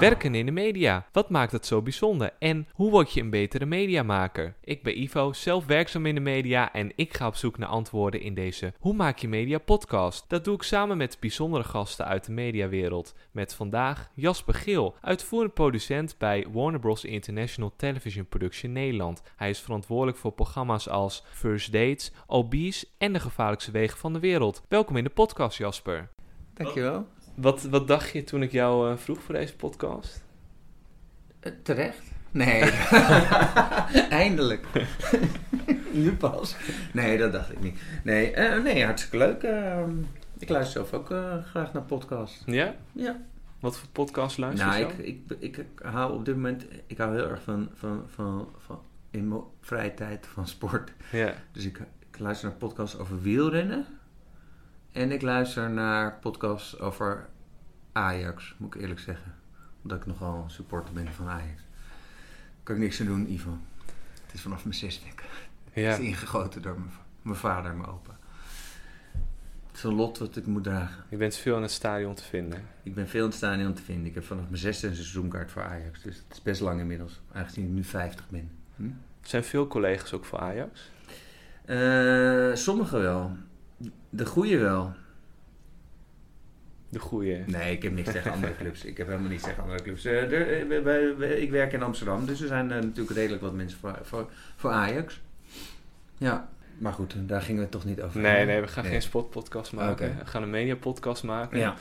Werken in de media. Wat maakt het zo bijzonder? En hoe word je een betere mediamaker? Ik ben Ivo, zelf werkzaam in de media en ik ga op zoek naar antwoorden in deze Hoe maak je media podcast. Dat doe ik samen met bijzondere gasten uit de mediawereld. Met vandaag Jasper Geel, uitvoerend producent bij Warner Bros. International Television Production Nederland. Hij is verantwoordelijk voor programma's als First Dates, Obese en de gevaarlijkste wegen van de wereld. Welkom in de podcast Jasper. Dankjewel. Wat, wat dacht je toen ik jou uh, vroeg voor deze podcast? Uh, terecht? Nee. Eindelijk. nu pas. Nee, dat dacht ik niet. Nee, uh, nee hartstikke leuk. Ehm, ik luister zelf ook graag naar podcasts. Ja? Ja. Wat voor podcast luister je nou, ik, ik, ik, hou op dit moment... Ik hou heel erg van, van, van, van in mijn vrije tijd van sport. Ja. Dus ik, ik luister naar podcasts over wielrennen. En ik luister naar podcasts over Ajax, moet ik eerlijk zeggen. Omdat ik nogal supporter ben van Ajax. Kan ik niks aan doen, Ivo. Het is vanaf mijn zesde. Ja. Het is ingegoten door mijn, vader en mijn opa. Het is een lot wat ik moet dragen. Je bent veel in het stadion te vinden. Ik ben veel in het stadion te vinden. Ik heb vanaf mijn zesde een seizoenkaart voor Ajax. Dus het is best lang inmiddels. Aangezien ik nu 50 ben. Hm? Zijn veel collega's ook voor Ajax? Uh, sommigen wel. De goede wel. De goede. Nee, ik heb niks tegen andere clubs. Ik heb helemaal niets tegen andere clubs. Uh, er, ik werk in Amsterdam, dus er zijn uh, natuurlijk redelijk wat mensen voor, voor, voor, Ajax. Ja, maar goed, daar gingen we toch niet over. Nee, nee, we gaan geen spotpodcast maken. We gaan een mediapodcast maken. Ja.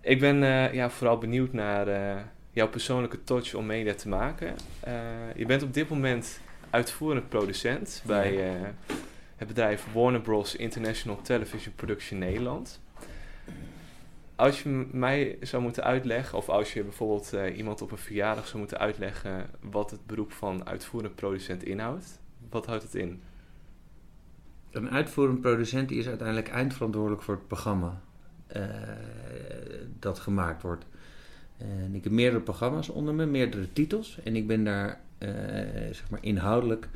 Ik ben uh, ja, vooral benieuwd naar jouw persoonlijke touch om media te maken. je bent op dit moment uitvoerend producent bij het bedrijf Warner Bros. International Television Production Nederland. Als je mij zou moeten uitleggen, of als je bijvoorbeeld uh, iemand op een verjaardag zou moeten uitleggen wat het beroep van uitvoerend producent inhoudt, wat houdt het in? Een uitvoerend producent is uiteindelijk eindverantwoordelijk voor het programma uh, dat gemaakt wordt. En ik heb meerdere programma's onder me, meerdere titels. En ik ben daar uh, zeg maar inhoudelijk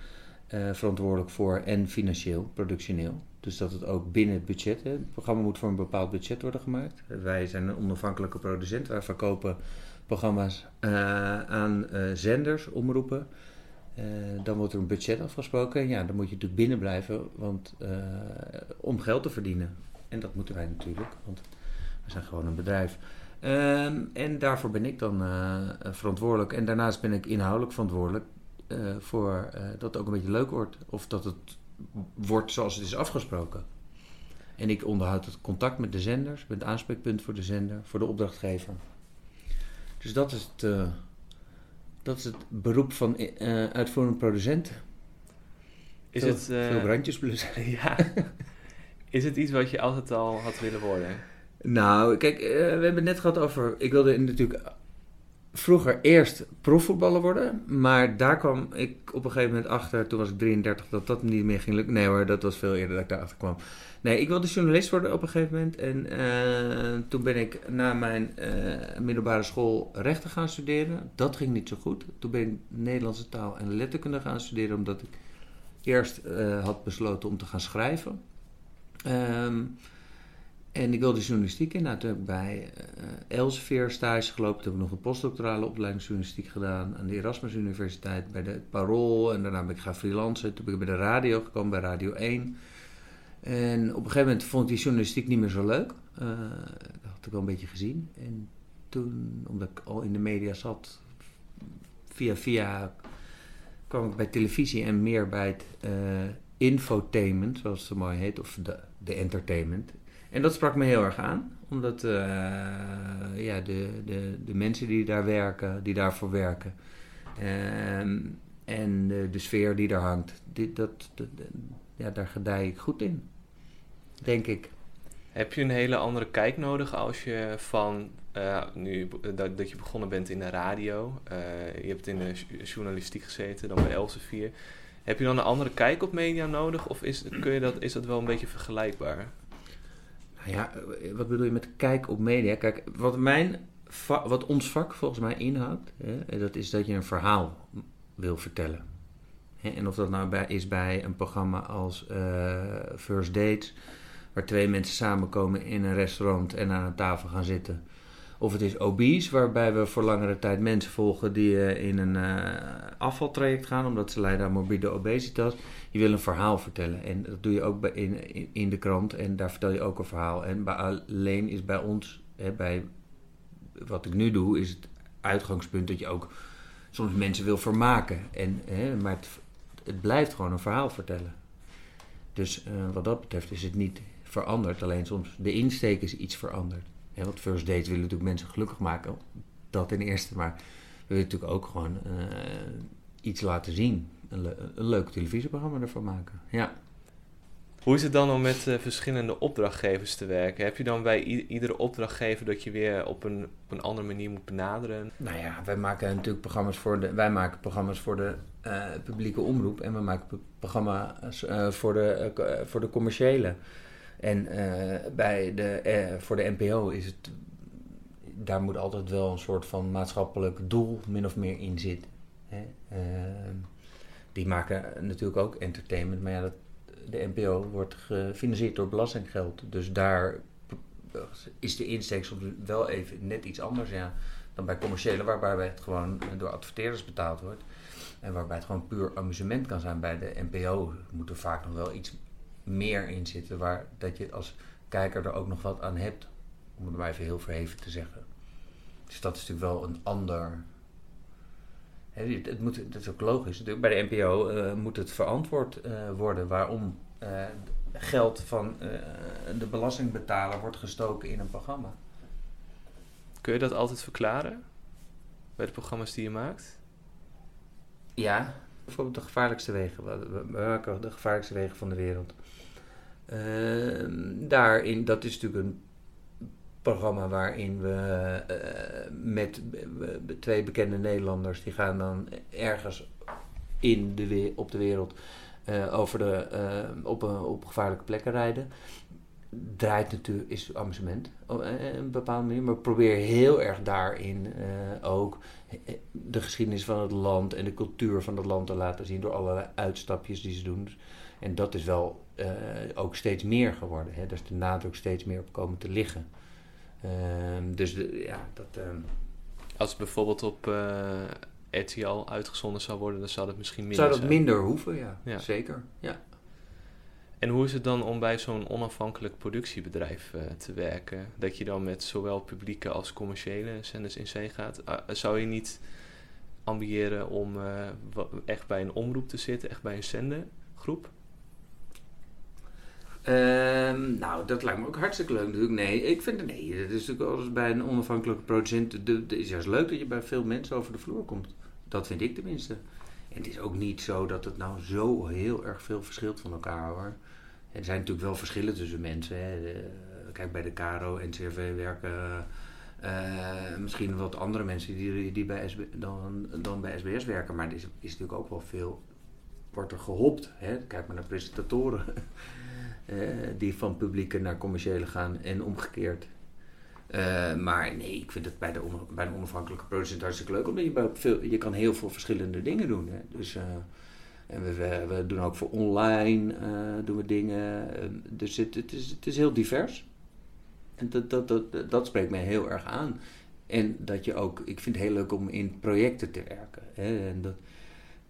verantwoordelijk voor en financieel, productioneel. Dus dat het ook binnen het budget, hè, het programma moet voor een bepaald budget worden gemaakt. Wij zijn een onafhankelijke producent, wij verkopen programma's uh, aan uh, zenders, omroepen. Dan wordt er een budget afgesproken en ja, dan moet je natuurlijk binnen blijven want, om geld te verdienen. En dat moeten wij natuurlijk, want we zijn gewoon een bedrijf. Ehm, en daarvoor ben ik dan verantwoordelijk. En daarnaast ben ik inhoudelijk verantwoordelijk voor dat het ook een beetje leuk wordt. Of dat het wordt zoals het is afgesproken. En ik onderhoud het contact met de zenders, ben het aanspreekpunt voor de zender, voor de opdrachtgever. Dus dat is het, uh, dat is het beroep van uitvoerend producent. Is veel, het, veel brandjes blussen. ja. Is het iets wat je altijd al had willen worden? Nou, kijk, we hebben het net gehad over. Ik wilde natuurlijk vroeger eerst profvoetballer worden. Maar daar kwam ik op een gegeven moment achter, toen was ik 33, dat dat niet meer ging lukken. Nee hoor, dat was veel eerder dat ik daarachter kwam. Nee, ik wilde journalist worden op een gegeven moment. En uh, toen ben ik na mijn uh, middelbare school rechten gaan studeren. Dat ging niet zo goed. Toen ben ik Nederlandse taal en letterkunde gaan studeren, omdat ik eerst uh, had besloten om te gaan schrijven. Um, en ik wilde journalistiek in. Nou, toen heb ik bij uh, Elsevier stage gelopen. Toen heb ik nog een postdoctorale opleiding journalistiek gedaan aan de Erasmus Universiteit bij de Parool. En daarna ben ik gaan freelancen. Toen ben ik bij de radio gekomen, bij Radio 1. En op een gegeven moment vond ik die journalistiek niet meer zo leuk. Uh, dat had ik wel een beetje gezien. En toen, omdat ik al in de media zat, via via kwam ik bij televisie en meer bij het uh, infotainment, zoals het zo mooi heet, of de, de entertainment. En dat sprak me heel erg aan, omdat uh, ja, de, de, de mensen die daar werken, die daarvoor werken, uh, en de, sfeer die daar hangt, dit, dat, ja, daar gedij ik goed in, denk ik. Heb je een hele andere kijk nodig als je van uh, nu dat, dat je begonnen bent in de radio, je hebt in de journalistiek gezeten, dan bij Elsevier. Heb je dan een andere kijk op media nodig of is, kun je dat, is dat wel een beetje vergelijkbaar? Nou ja, wat bedoel je met kijk op media? Kijk, wat, mijn wat ons vak volgens mij inhoudt, hè, dat is dat je een verhaal wil vertellen. Hè, en of dat nou bij, is bij een programma als First Dates, waar twee mensen samenkomen in een restaurant en aan een tafel gaan zitten. Of het is obese, waarbij we voor langere tijd mensen volgen die in een afvaltraject gaan, omdat ze lijden aan morbide obesitas. Je wil een verhaal vertellen. En dat doe je ook bij, in, in de krant. En daar vertel je ook een verhaal. En alleen is bij ons, hè, bij wat ik nu doe, is het uitgangspunt dat je ook soms mensen wil vermaken. En, hè, maar het, het blijft gewoon een verhaal vertellen. Dus uh, wat dat betreft is het niet veranderd. Alleen soms de insteek is iets veranderd. Ja, want First Date willen natuurlijk mensen gelukkig maken. Dat ten eerste. Maar we willen natuurlijk ook gewoon uh, iets laten zien. Een, een, leuk televisieprogramma ervan maken. Ja. Hoe is het dan om met uh, verschillende opdrachtgevers te werken? Heb je dan bij iedere opdrachtgever dat je weer op een, op een andere manier moet benaderen? Nou ja, wij maken natuurlijk programma's voor de, wij maken programma's voor de uh, publieke omroep en we maken programma's voor, de, voor de commerciële. En bij de, voor de NPO is het, daar moet altijd wel een soort van maatschappelijk doel min of meer in zitten. Hè? Ehm, die maken natuurlijk ook entertainment, maar ja, dat, de NPO wordt gefinancierd door belastinggeld. Dus daar is de insteek soms wel even net iets anders ja, dan bij commerciële, waarbij het gewoon door adverteerders betaald wordt. En waarbij het gewoon puur amusement kan zijn. Bij de NPO moet er vaak nog wel iets meer in zitten, waar dat je als kijker er ook nog wat aan hebt. Om het maar even heel verheven te zeggen. Dus dat is natuurlijk wel een ander het moet, dat is ook logisch. Bij de NPO uh, moet het verantwoord uh, worden waarom uh, geld van de belastingbetaler wordt gestoken in een programma. Kun je dat altijd verklaren bij de programma's die je maakt? Ja, bijvoorbeeld de gevaarlijkste wegen. We maken de gevaarlijkste wegen van de wereld. Ehm, daarin, dat is natuurlijk een programma waarin we uh, met twee bekende Nederlanders, die gaan dan ergens in de, op de wereld uh, over de, op, op gevaarlijke plekken rijden. Draait natuurlijk, is amusement op een bepaalde manier, maar probeer heel erg daarin ook de geschiedenis van het land en de cultuur van het land te laten zien door allerlei uitstapjes die ze doen. En dat is wel ook steeds meer geworden. Hè? Is de nadruk steeds meer op komen te liggen. Um, dus de, ja, dat. Um, Als het bijvoorbeeld op eh, RTL uitgezonden zou worden, dan zou dat misschien minder Zou dat minder hoeven, ja. ja. Zeker, ja. En hoe is het dan om bij zo'n onafhankelijk productiebedrijf uh, te werken? Dat je dan met zowel publieke als commerciële zenders in zee gaat. Uh, zou je niet ambiëren om echt bij een omroep te zitten, echt bij een zendergroep? Um, nou, dat lijkt me ook hartstikke leuk natuurlijk. Nee, ik vind het nee. Het is natuurlijk alles bij een onafhankelijke producent. Het is juist leuk dat je bij veel mensen over de vloer komt. Dat vind ik tenminste. En het is ook niet zo dat het nou zo heel erg veel verschilt van elkaar hoor. Er zijn natuurlijk wel verschillen tussen mensen. Hè. kijk, bij de KRO en CRV werken uh, misschien wat andere mensen die, die bij SB, dan, dan bij SBS werken. Maar er is, is natuurlijk ook wel veel, wordt er gehopt. Hè. Kijk maar naar presentatoren. Eh, die van publieke naar commerciële gaan en omgekeerd. Uh, maar nee, ik vind het bij, de bij een onafhankelijke producent hartstikke leuk, omdat je, bij veel, je kan heel veel verschillende dingen doen. Hè. Dus, uh, en we, we, doen ook voor online doen we dingen. dus het, het, is, het is heel divers. En dat, dat, dat, dat spreekt mij heel erg aan. En dat je ook, ik vind het heel leuk om in projecten te werken. Hè. En dat,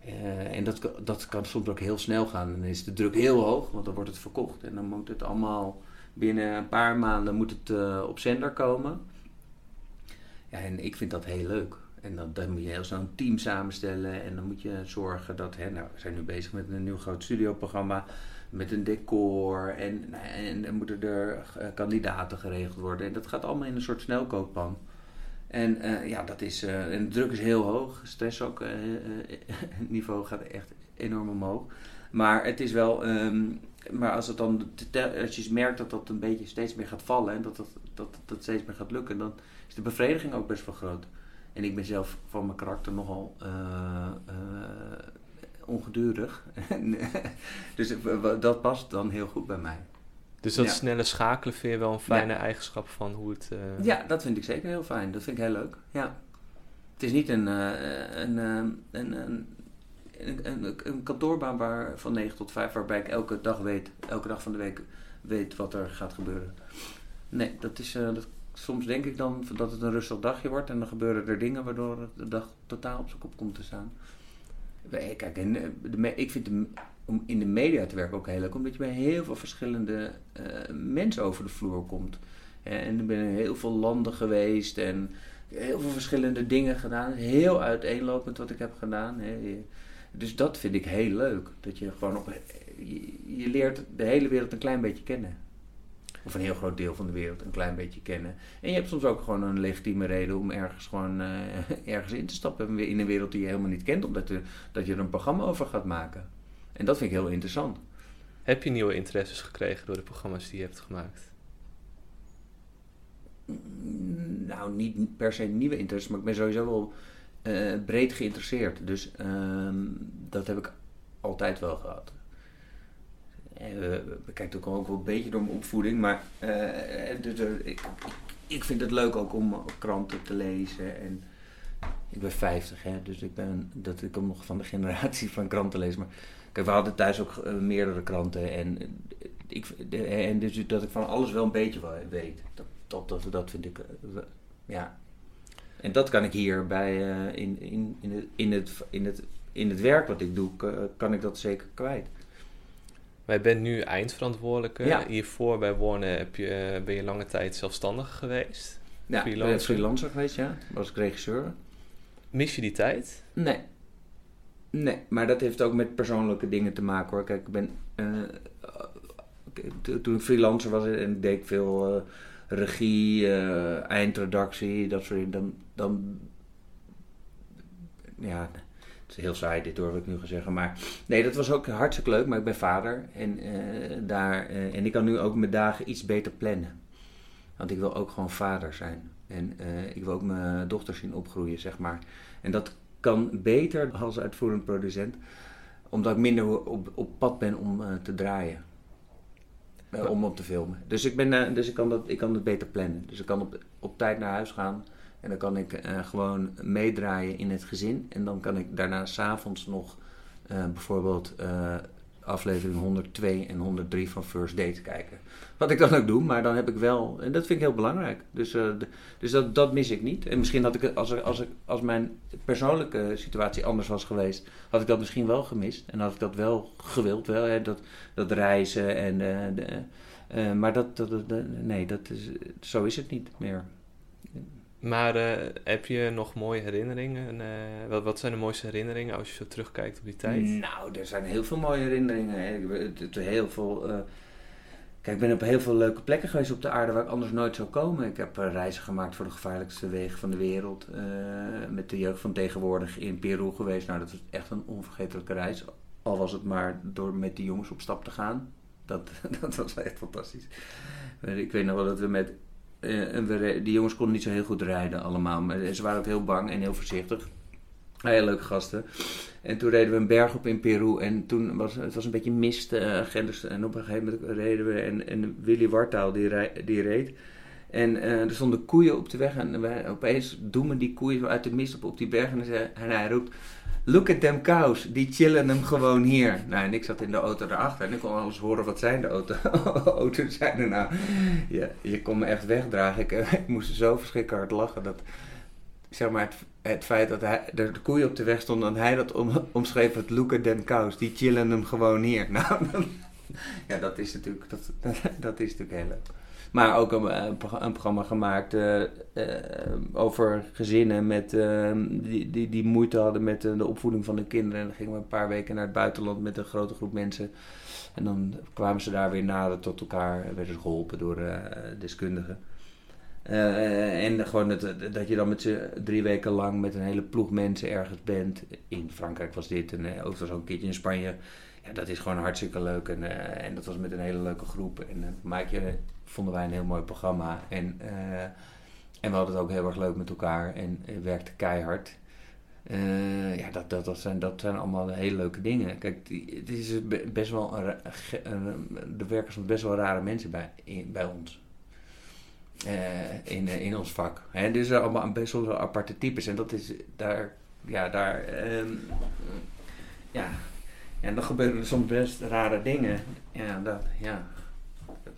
uh, en dat, dat kan soms ook heel snel gaan. Dan is de druk heel hoog, want dan wordt het verkocht. En dan moet het allemaal binnen een paar maanden moet het, uh, op zender komen. Ja, en ik vind dat heel leuk. En dan, dan moet je heel zo'n team samenstellen. En dan moet je zorgen dat... Hè, nou, we zijn nu bezig met een nieuw groot studioprogramma. Met een decor. En, nou, en moeten er uh, kandidaten geregeld worden. En dat gaat allemaal in een soort snelkookpan. En uh, ja, dat is, uh, en de druk is heel hoog, stress ook, uh, niveau gaat echt enorm omhoog. Maar het is wel, um, maar als, het dan, als je merkt dat dat een beetje steeds meer gaat vallen en dat dat, dat, dat steeds meer gaat lukken, dan is de bevrediging ook best wel groot. En ik ben zelf van mijn karakter nogal ongedurig. dus dat past dan heel goed bij mij. Dus dat snelle schakelen vind je wel een fijne eigenschap van hoe het... Uh... Ja, dat vind ik zeker heel fijn. Dat vind ik heel leuk. Ja. Het is niet een, uh, een, een, een, een, een, kantoorbaan waar, van 9 tot 5 waarbij ik elke dag weet, elke dag van de week weet wat er gaat gebeuren. Nee, dat, is, dat soms denk ik dan dat het een rustig dagje wordt en dan gebeuren er dingen waardoor de dag totaal op zijn kop komt te staan. Kijk, en eh, de, ik vind de- om in de media te werken ook heel leuk, omdat je bij heel veel verschillende eh, mensen over de vloer komt. En ik ben in heel veel landen geweest en heel veel verschillende dingen gedaan. Heel uiteenlopend wat ik heb gedaan. Dus dat vind ik heel leuk. Dat je gewoon op. Je, je leert de hele wereld een klein beetje kennen. Of een heel groot deel van de wereld een klein beetje kennen. En je hebt soms ook gewoon een legitieme reden om ergens gewoon eh, ergens in te stappen in een wereld die je helemaal niet kent, omdat je, dat je er een programma over gaat maken. En dat vind ik heel interessant. Heb je nieuwe interesses gekregen door de programma's die je hebt gemaakt? Mm, Nou, niet per se nieuwe interesse, maar ik ben sowieso wel eh, breed geïnteresseerd. Dus ehm, dat heb ik altijd wel gehad. En we, we kijken ook wel een beetje door mijn opvoeding, maar eh, dus, eh, ik, ik, vind het leuk ook om kranten te lezen. En ik ben 50, hè, dus ik, ben, dat, ik kom nog van de generatie van kranten lezen. Maar kijk, we hadden thuis ook eh, meerdere kranten en, eh, ik, de- en dus dat ik van alles wel een beetje weet. Dat, dat, dat, dat vind ik, eh, ja. En dat kan ik hier bij, in, in, in, het, in, het, in, het, in het werk wat ik doe, kan ik dat zeker kwijt. Wij bent nu eindverantwoordelijke. Ja. Hiervoor bij Warner heb je, ben je lange tijd zelfstandig geweest. Ja, Freelancer. freelancer. freelancer geweest, ja. Was ik regisseur. Mis je die tijd? Nee. Nee, maar dat heeft ook met persoonlijke dingen te maken hoor. Kijk, ik ben. eh, to- toen ik freelancer was en deed veel eh, regie, eh, eindredactie, dat soort dingen. Dan, dan. Ja, het is heel saai dit hoor, wat ik nu ga zeggen. Maar nee, dat was ook hartstikke leuk. Maar ik ben vader en, daar, en ik kan nu ook mijn dagen iets beter plannen. Want ik wil ook gewoon vader zijn. En ik wil ook mijn dochter zien opgroeien, zeg maar. En dat kan beter als uitvoerend producent, omdat ik minder op, op pad ben om eh, te draaien. Eh, om op te filmen. Dus ik, ben, eh, dus ik, kan dat, ik kan het beter plannen. Dus ik kan op, op tijd naar huis gaan. En dan kan ik gewoon meedraaien in het gezin. En dan kan ik daarna s'avonds nog bijvoorbeeld aflevering 102 en 103 van First Date kijken. Wat ik dan ook doe, maar dan heb ik wel... En dat vind ik heel belangrijk. Dus, eh, dus dat, dat mis ik niet. En misschien had ik als, als, ik, als mijn persoonlijke situatie anders was geweest, had ik dat misschien wel gemist. En had ik dat wel gewild, wel, hè, dat, dat reizen en... eh, de, eh, maar dat, dat- dat- nee, dat is, zo is het niet meer. Maar eh, heb je nog mooie herinneringen? Eh, wat, wat zijn de mooiste herinneringen als je zo terugkijkt op die tijd? Nou, er zijn heel veel mooie herinneringen. Ik heel veel, eh, Kijk, ik ben op heel veel leuke plekken geweest op de aarde waar ik anders nooit zou komen. Ik heb reizen gemaakt voor de gevaarlijkste wegen van de wereld. met de jeugd van tegenwoordig in Peru geweest. Nou, dat was echt een onvergetelijke reis. Al was het maar door met die jongens op stap te gaan. Dat, dat was echt fantastisch. Ik weet nog wel dat we met... eh, en die jongens konden niet zo heel goed rijden allemaal. Maar ze waren ook heel bang en heel voorzichtig. Hele leuke gasten. En toen reden we een berg op in Peru. En toen was het was een beetje mist. eh, en op een gegeven moment reden we. En, en Willy Wartaal die, die reed. En eh, er stonden koeien op de weg. En opeens doemen die koeien uit de mist op, op die berg. En hij roept... Look at them cows, die chillen hem gewoon hier. Nou, en ik zat in de auto daarachter en ik kon alles horen, wat zijn de auto, auto's zijn er nou? Ja, je kon me echt wegdragen. Ik, eh, ik moest zo verschrikkelijk hard lachen. Dat, zeg maar, het, feit dat hij, er de koeien op de weg stonden en hij dat om, omschreef het look at them cows, die chillen hem gewoon hier. Nou, dan- ja, dat is natuurlijk, dat, dat is natuurlijk heel leuk. Maar ook een, eh, een programma gemaakt eh, eh, over gezinnen met, eh, die, die, die moeite hadden met de opvoeding van hun kinderen. En dan gingen we een paar weken naar het buitenland met een grote groep mensen. En dan kwamen ze daar weer nader tot elkaar en werden ze geholpen door deskundigen. En gewoon dat, je dan met z'n drie weken lang met een hele ploeg mensen ergens bent. In Frankrijk was dit en ook was ook een keertje in Spanje. Ja, dat is gewoon hartstikke leuk. En, en dat was met een hele leuke groep. En eh, maak je, vonden wij een heel mooi programma. En, eh, en we hadden het ook heel erg leuk met elkaar. En uh, werkte keihard. Eh, ja, dat, dat, dat, zijn, dat zijn allemaal hele leuke dingen. Kijk, het is be- best wel een, een, er werken soms best wel rare mensen bij, in, bij ons. Eh, in, eh, in ons vak. Hè? Dus er allemaal best wel aparte types. En dat is daar, ja, daar, ehm, ja. En dan gebeuren soms best rare dingen. Ja, dat, ja.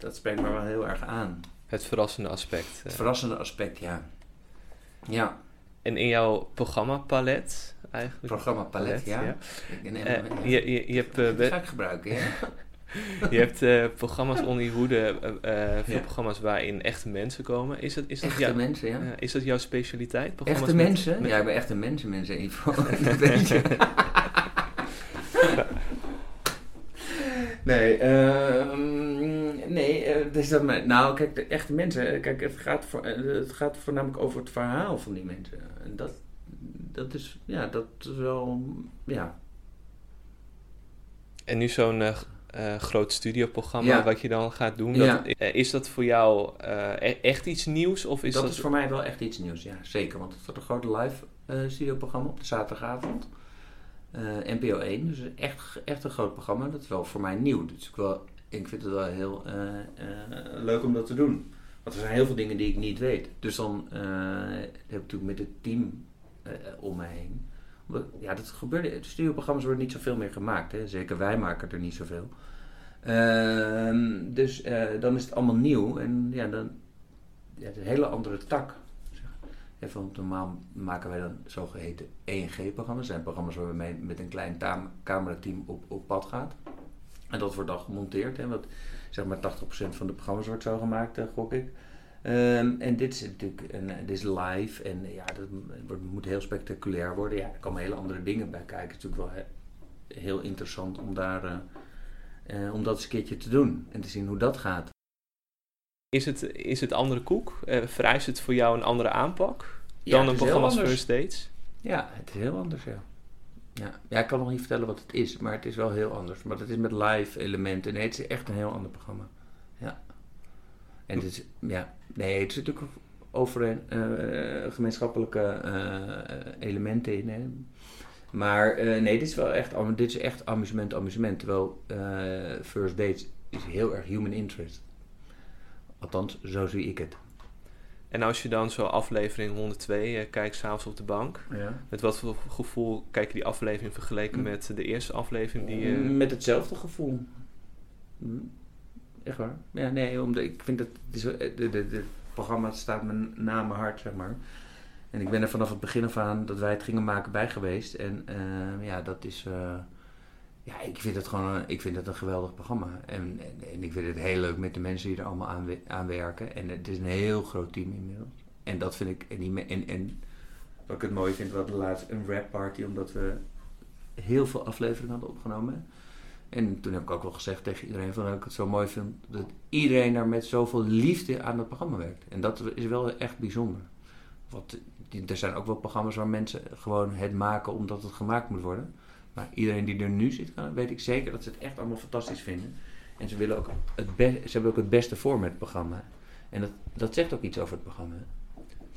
Dat, spreekt me wel heel erg aan. Het verrassende aspect. Het verrassende aspect, ja. Ja. En in jouw programmapalet eigenlijk? Programmapalet, ja. ja. Ik, uh, je, je, je hebt... Uh, dat ga ik gebruiken, ja. je hebt uh, programma's onder je hoede, veel ja. programma's waarin echte mensen komen. Is dat, is dat echte jou, mensen, ja. is dat jouw specialiteit? Echte met, mensen? Met, ja, ik ben echte mensen, mensen, Ivo. dat weet je. nee, uh, nee, uh, dus dat, nou kijk, de echte mensen, kijk, het gaat, voor, uh, het gaat voornamelijk over het verhaal van die mensen. En dat, dat is, ja, dat is wel, ja. En nu zo'n uh, groot studioprogramma ja. wat je dan gaat doen, dat, ja. is dat voor jou e echt iets nieuws? Of is dat, dat is voor mij wel echt iets nieuws, ja, zeker. Want het wordt een groot live studioprogramma op de zaterdagavond. NPO 1, dus echt, echt een groot programma. Dat is wel voor mij nieuw. Dus ik, wel, ik vind het wel heel uh, uh, leuk om dat te doen. Want er zijn heel veel dingen die ik niet weet. Dus dan heb ik natuurlijk met het team om me heen. Ja, dat gebeurt. De studioprogramma's worden niet zoveel meer gemaakt. Hè? Zeker wij maken er niet zoveel. Ehm, dus dan is het allemaal nieuw. En ja, dan ja, het een hele andere tak Even, normaal maken wij dan zogeheten ENG-programma's. Dat zijn programma's waar we mee met een klein camerateam op, op pad gaan. En dat wordt dan gemonteerd. Hè, want zeg maar 80% van de programma's wordt zo gemaakt, uh, gok ik. Um, en dit is natuurlijk een, dit is live en ja, dat wordt, moet heel spectaculair worden. Ja, er komen hele andere dingen bij kijken. Het is natuurlijk wel he, heel interessant om, daar, uh, uh, om dat eens een keertje te doen en te zien hoe dat gaat. Is het, is het andere koek? Uh, vereist het voor jou een andere aanpak dan een programma als First Dates? Ja, het is heel anders, ja. Ja. Ik kan nog niet vertellen wat het is, maar het is wel heel anders. Maar het is met live elementen. Nee, het is echt een heel ander programma. Ja. En het is, ja, nee, het zit natuurlijk over uh, gemeenschappelijke uh, elementen in. Hè. Maar nee, dit is wel echt, dit is echt amusement, amusement. Terwijl First Dates is heel erg human interest. Althans, zo zie ik het. En als je dan zo aflevering 102 uh, kijkt, s'avonds op de bank, ja. met wat voor gevoel kijk je die aflevering vergeleken mm. met de eerste aflevering die je... Met hetzelfde gevoel. Mm. Echt waar. Ja, nee, omdat ik vind dat het programma staat me na mijn hart, zeg maar. En ik ben er vanaf het begin af aan dat wij het gingen maken bij geweest. En uh, ja, dat is... Uh, ja, ik vind het gewoon een, ik vind het een geweldig programma. En, en, ik vind het heel leuk met de mensen die er allemaal aan, aan werken. En het is een heel groot team inmiddels. En dat vind ik. En, die, en, en wat ik het mooi vind, we hadden laatst een rap party, omdat we heel veel afleveringen hadden opgenomen. En toen heb ik ook wel gezegd tegen iedereen van dat ik het zo mooi vind dat iedereen daar met zoveel liefde aan het programma werkt. En dat is wel echt bijzonder. Want er zijn ook wel programma's waar mensen gewoon het maken omdat het gemaakt moet worden. Maar iedereen die er nu zit, weet ik zeker dat ze het echt allemaal fantastisch vinden. En ze, willen ook het ze hebben ook het beste voor met het programma. En dat, dat zegt ook iets over het programma.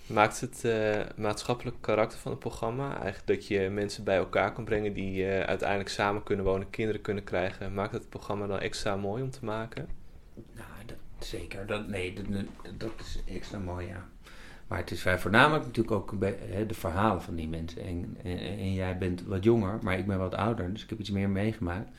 Maakt het uh, maatschappelijk karakter van het programma, eigenlijk dat je mensen bij elkaar kan brengen die uh, uiteindelijk samen kunnen wonen, kinderen kunnen krijgen, maakt het programma dan extra mooi om te maken? Nou, dat, zeker. Dat, nee, dat, dat is extra mooi, ja. Maar het is vrij voornamelijk natuurlijk ook de verhalen van die mensen. En, en, jij bent wat jonger, maar ik ben wat ouder, dus ik heb iets meer meegemaakt.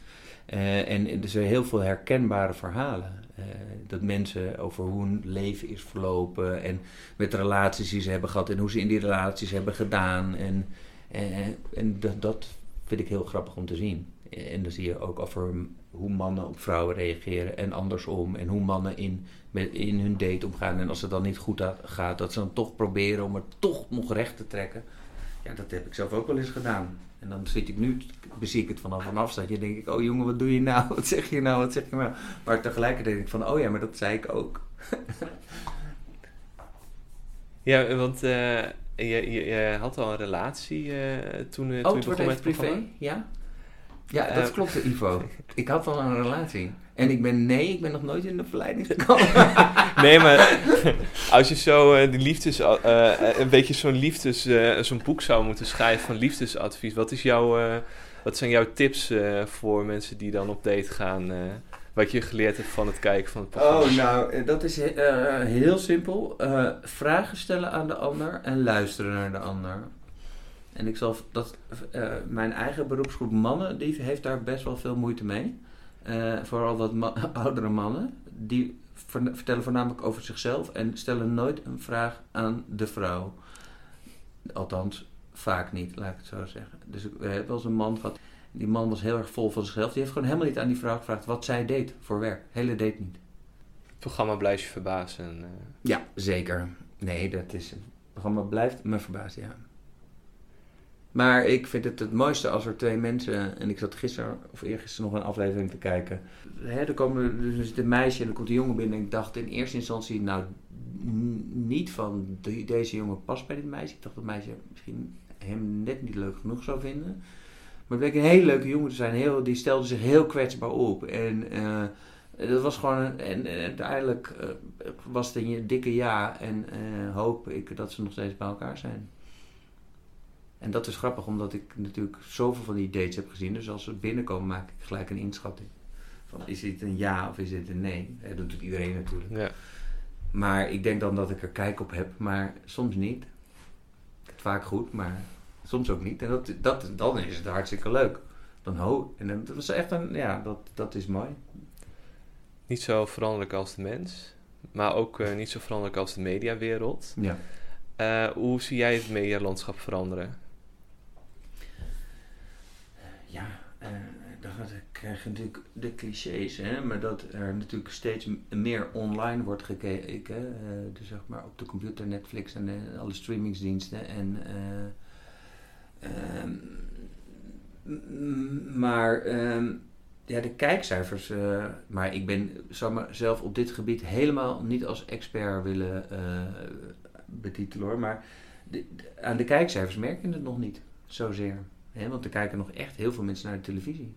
Uh, en er zijn heel veel herkenbare verhalen. Uh, dat mensen over hoe hun leven is verlopen en met relaties die ze hebben gehad en hoe ze in die relaties hebben gedaan. En, en, en dat, dat vind ik heel grappig om te zien. En dan zie je ook over hoe mannen op vrouwen reageren en andersom. En hoe mannen in, met, in hun date omgaan. En als het dan niet goed gaat, dat ze dan toch proberen om het toch nog recht te trekken. Ja, dat heb ik zelf ook wel eens gedaan. En dan zit ik nu, bezie ik het vanaf een afstandje. denk ik, oh jongen, wat doe je nou? Wat zeg je nou? Wat zeg je nou? Maar tegelijkertijd denk ik van, oh ja, maar dat zei ik ook. ja, want uh, je, je, je, had al een relatie uh, toen, uh, oh, toen je begon met privé? Ja? Ja, dat uh, klopt, Ivo. Ik had al een relatie. En ik ben, nee, ik ben nog nooit in de verleiding gekomen. nee, maar als je zo uh, die liefdes, uh, een beetje zo'n liefdes, zo'n boek zou moeten schrijven van liefdesadvies. Wat, is jouw, wat zijn jouw tips voor mensen die dan op date gaan? wat je geleerd hebt van het kijken van het programma? Oh, nou, dat is heel simpel. vragen stellen aan de ander en luisteren naar de ander. En ik zal dat, uh, mijn eigen beroepsgroep mannen, die heeft daar best wel veel moeite mee. Uh, vooral wat ma oudere mannen. Die ver- vertellen voornamelijk over zichzelf en stellen nooit een vraag aan de vrouw. Althans, vaak niet, laat ik het zo zeggen. Dus ik heb wel eens een man gehad, die man was heel erg vol van zichzelf. Die heeft gewoon helemaal niet aan die vrouw gevraagd wat zij deed voor werk. Hele deed niet. Het programma blijft je verbazen. eh. Ja, zeker. Nee, dat is. Het programma blijft me verbazen, ja. Maar ik vind het het mooiste als er twee mensen. En ik zat gisteren of eergisteren nog een aflevering te kijken. Hè, er, komen, er zit een meisje en er komt een jongen binnen. En ik dacht in eerste instantie, nou, niet van deze jongen past bij dit meisje. Ik dacht dat meisje misschien hem net niet leuk genoeg zou vinden. Maar het bleek een hele leuke jongen te zijn. Heel, die stelde zich heel kwetsbaar op. En eh, dat was gewoon. en uiteindelijk eh, was het een dikke ja. En eh, hoop ik dat ze nog steeds bij elkaar zijn. En dat is grappig, omdat ik natuurlijk zoveel van die dates heb gezien. Dus als ze binnenkomen, maak ik gelijk een inschatting. Van, is dit een ja of is dit een nee? Dat doet iedereen natuurlijk. Ja. Maar ik denk dan dat ik er kijk op heb, maar soms niet. Vaak goed, maar soms ook niet. En dat, dat, dan is het hartstikke leuk. Dan ho. En dan, dat was echt een, ja, dat, dat is mooi. Niet zo veranderlijk als de mens, maar ook eh, niet zo veranderlijk als de mediawereld. Ja. Eh, hoe zie jij het medialandschap veranderen? Ja, eh, dan krijg je natuurlijk de clichés, hè, maar dat er natuurlijk steeds meer online wordt gekeken. eh, dus zeg maar op de computer, Netflix en eh, alle streamingsdiensten. En, eh, ehm, maar ehm, ja, de kijkcijfers. maar ik ben zou mezelf op dit gebied helemaal niet als expert willen betitelen hoor. Maar aan de kijkcijfers merk je het nog niet zozeer. Hè, want er kijken nog echt heel veel mensen naar de televisie.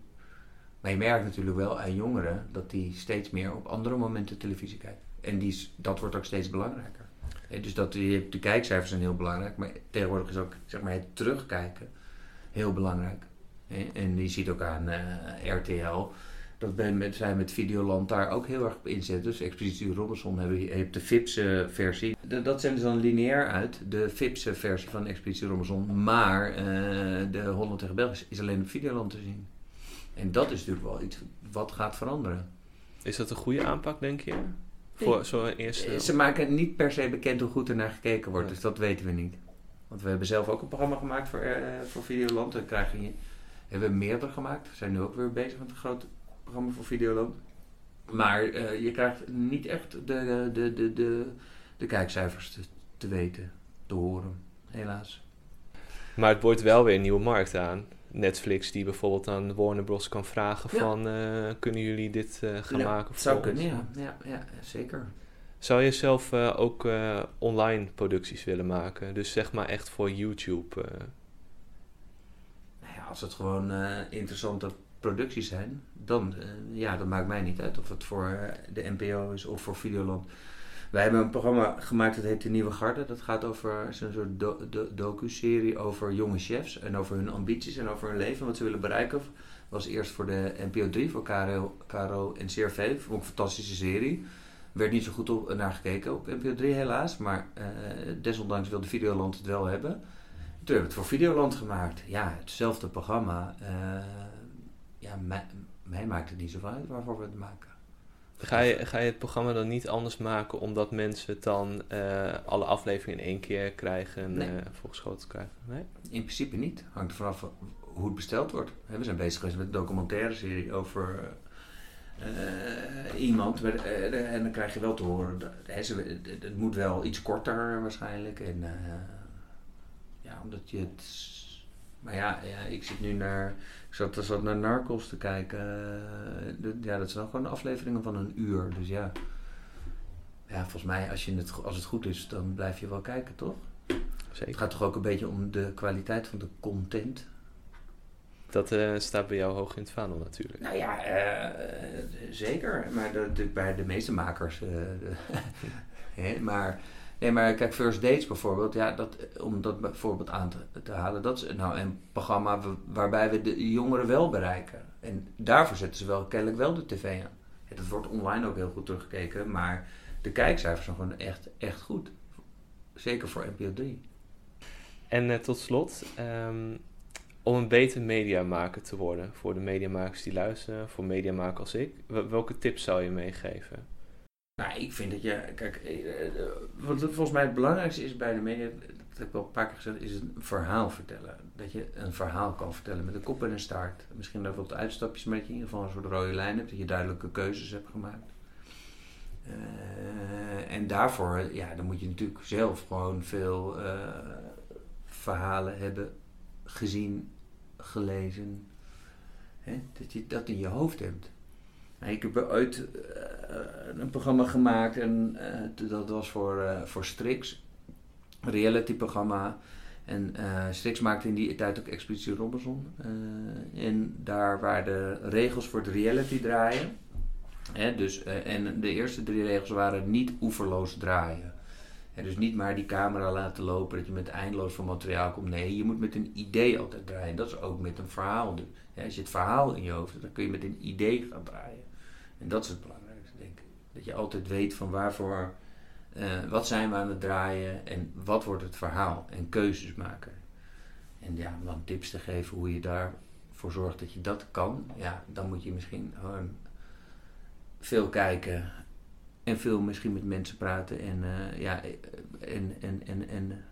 Maar je merkt natuurlijk wel aan jongeren dat die steeds meer op andere momenten televisie kijken. En die, dat wordt ook steeds belangrijker. Hè, dus dat, de kijkcijfers zijn heel belangrijk, maar tegenwoordig is ook zeg maar, het terugkijken heel belangrijk. En je ziet ook aan eh, RTL dat ben met, zij met Videoland daar ook heel erg op inzetten. Dus Expeditie Robinson hebben je hebt de FIPS versie. De- dat zenden ze dan lineair uit, de FIPS versie van Expeditie Robinson. Maar eh, de Holland tegen België is alleen op Videoland te zien. En dat is natuurlijk wel iets wat gaat veranderen. Is dat een goede aanpak, denk je? Voor zo'n eerste... Ze maken niet per se bekend hoe goed er naar gekeken wordt, Ja. dus dat weten we niet. Want we hebben zelf ook een programma gemaakt voor, eh, voor Videoland. Daar krijgen je, hebben we meerdere gemaakt. We zijn nu ook weer bezig met een groot programma voor Videoland. Maar eh, je krijgt niet echt de, de, de, de, de kijkcijfers te, te weten, te horen, helaas. Maar het wordt wel weer een nieuwe markt aan. Netflix die bijvoorbeeld aan Warner Bros. kan vragen Ja. van... eh, kunnen jullie dit eh, gaan Ja, maken? Het zou voor ons? kunnen, ja. ja, ja zeker. Zou je zelf ook online producties willen maken? Dus zeg maar echt voor YouTube. Nou ja, als het gewoon interessante producties zijn, dan eh, ja, dat maakt mij niet uit of het voor eh, de NPO is of voor Videoland. Wij hebben een programma gemaakt dat heet De Nieuwe Garde. Dat gaat over een soort do- do- docu-serie over jonge chefs en over hun ambities en over hun leven, wat ze willen bereiken. Was eerst voor de NPO 3, voor KRO en CRV. Vond een fantastische serie. Werd niet zo goed op, naar gekeken op NPO 3 helaas, maar eh, desondanks wilde Videoland het wel hebben. Toen hebben we het voor Videoland gemaakt. Ja, hetzelfde programma. Eh, ja, mij, mij maakt het niet zoveel uit waarvoor we het maken. Ga, je, ga je het programma dan niet anders maken omdat mensen het dan eh, alle afleveringen in één keer krijgen en Nee. eh, voorgeschoten krijgen? Nee? In principe niet. Hangt er vanaf hoe het besteld wordt. We zijn bezig geweest met een documentaire serie over eh, iemand. En dan krijg je wel te horen, dat, hè, ze- het, het moet wel iets korter waarschijnlijk. En, ja, omdat je het... Maar ja, ja, ik zit nu naar... Ik zat, ik zat naar Narcos te kijken. eh, de- ja, dat zijn gewoon afleveringen van een uur. Dus ja... Ja, volgens mij, als, je het, als het goed is, dan blijf je wel kijken, toch? Het Zeker. gaat toch ook een beetje om de kwaliteit van de content? Dat eh, staat bij jou hoog in het vaandel natuurlijk. Nou ja, eh, zeker. Maar de, de- bij de meeste makers. de- hè, maar, nee, maar kijk, First Dates bijvoorbeeld. Ja, dat, om dat bijvoorbeeld aan te, te halen. Dat is nou een programma wa- waarbij we de jongeren wel bereiken. En daarvoor zetten ze wel kennelijk wel de tv aan. Ja, dat wordt online ook heel goed teruggekeken. Maar de kijkcijfers zijn gewoon echt, echt goed. Zeker voor NPO 3. En eh, tot slot, ehm, om een beter mediamaker te worden voor de mediamakers die luisteren, voor mediamakers als ik, wel- welke tips zou je meegeven? Nou, ik vind dat je, kijk, eh, eh, wat volgens mij het belangrijkste is bij de media, dat heb ik al een paar keer gezegd, is een verhaal vertellen. Dat je een verhaal kan vertellen met een kop en een staart. Misschien dat wat uitstapjes, dat je in ieder geval een soort rode lijn hebt, dat je duidelijke keuzes hebt gemaakt. Uh, en daarvoor, ja, dan moet je natuurlijk zelf gewoon veel verhalen hebben gezien, gelezen. Hè? Dat je dat in je hoofd hebt. Ik heb ooit uh, een programma gemaakt en dat was voor, voor Strix, een reality programma. En Strix maakte in die tijd ook Expeditie Robinson. en daar waren de regels voor het reality draaien dus, uh, en de eerste drie regels waren niet oeverloos draaien. dus niet maar die camera laten lopen dat je met eindeloos van materiaal komt. Nee, je moet met een idee altijd draaien. Dat is ook met een verhaal. Dus, als je het verhaal in je hoofd hebt, dan kun je met een idee gaan draaien. En dat is het belangrijkste, denk ik. Dat je altijd weet van waarvoor, uh, wat zijn we aan het draaien en wat wordt het verhaal. En keuzes maken. En ja, om dan tips te geven hoe je daarvoor zorgt dat je dat kan. Ja, dan moet je misschien gewoon veel kijken en veel misschien met mensen praten en uh, ja, en, en, en, en,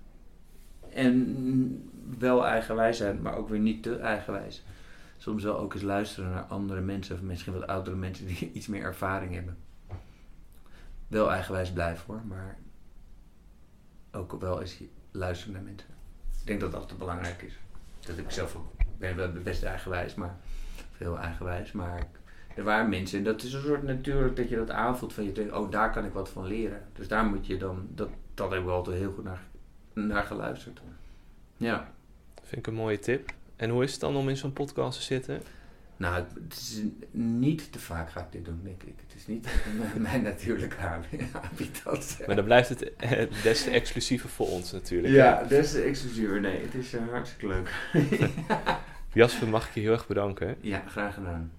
en wel eigenwijs zijn, maar ook weer niet te eigenwijs. Soms wel ook eens luisteren naar andere mensen, of misschien wat oudere mensen die iets meer ervaring hebben. Wel eigenwijs blijven hoor, maar ook wel eens luisteren naar mensen. Ik denk dat dat altijd belangrijk is. Dat ik zelf ook. Ben wel best eigenwijs, maar veel eigenwijs, maar er waren mensen. En dat is een soort natuurlijk dat je dat aanvoelt van je denkt, oh daar kan ik wat van leren. Dus daar moet je dan, dat, dat hebben we altijd heel goed naar, naar geluisterd. Ja. Vind ik een mooie tip. En hoe is het dan om in zo'n podcast te zitten? Nou, het is niet te vaak ga ik dit doen, denk ik. Het is niet mijn natuurlijke habitat. Maar dan blijft het eh, des te exclusiever voor ons natuurlijk. Ja, des te exclusiever. Nee, het is uh, hartstikke leuk. Jasper, mag ik je heel erg bedanken. Ja, graag gedaan.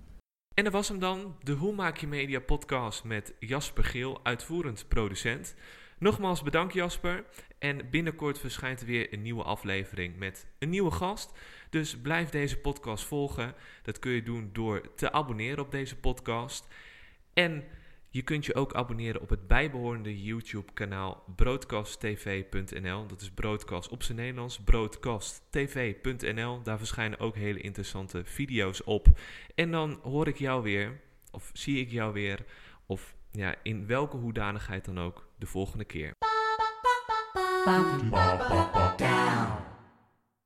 En dat was hem dan, de Hoe Maak Je Media podcast met Jasper Geel, uitvoerend producent. Nogmaals bedankt Jasper. En binnenkort verschijnt er weer een nieuwe aflevering met een nieuwe gast. Dus blijf deze podcast volgen. Dat kun je doen door te abonneren op deze podcast. En je kunt je ook abonneren op het bijbehorende YouTube-kanaal broadcasttv.nl. Dat is broadcast op zijn Nederlands, broadcasttv.nl. Daar verschijnen ook hele interessante video's op. En dan hoor ik jou weer, of zie ik jou weer, of ja, in welke hoedanigheid dan ook, de volgende keer.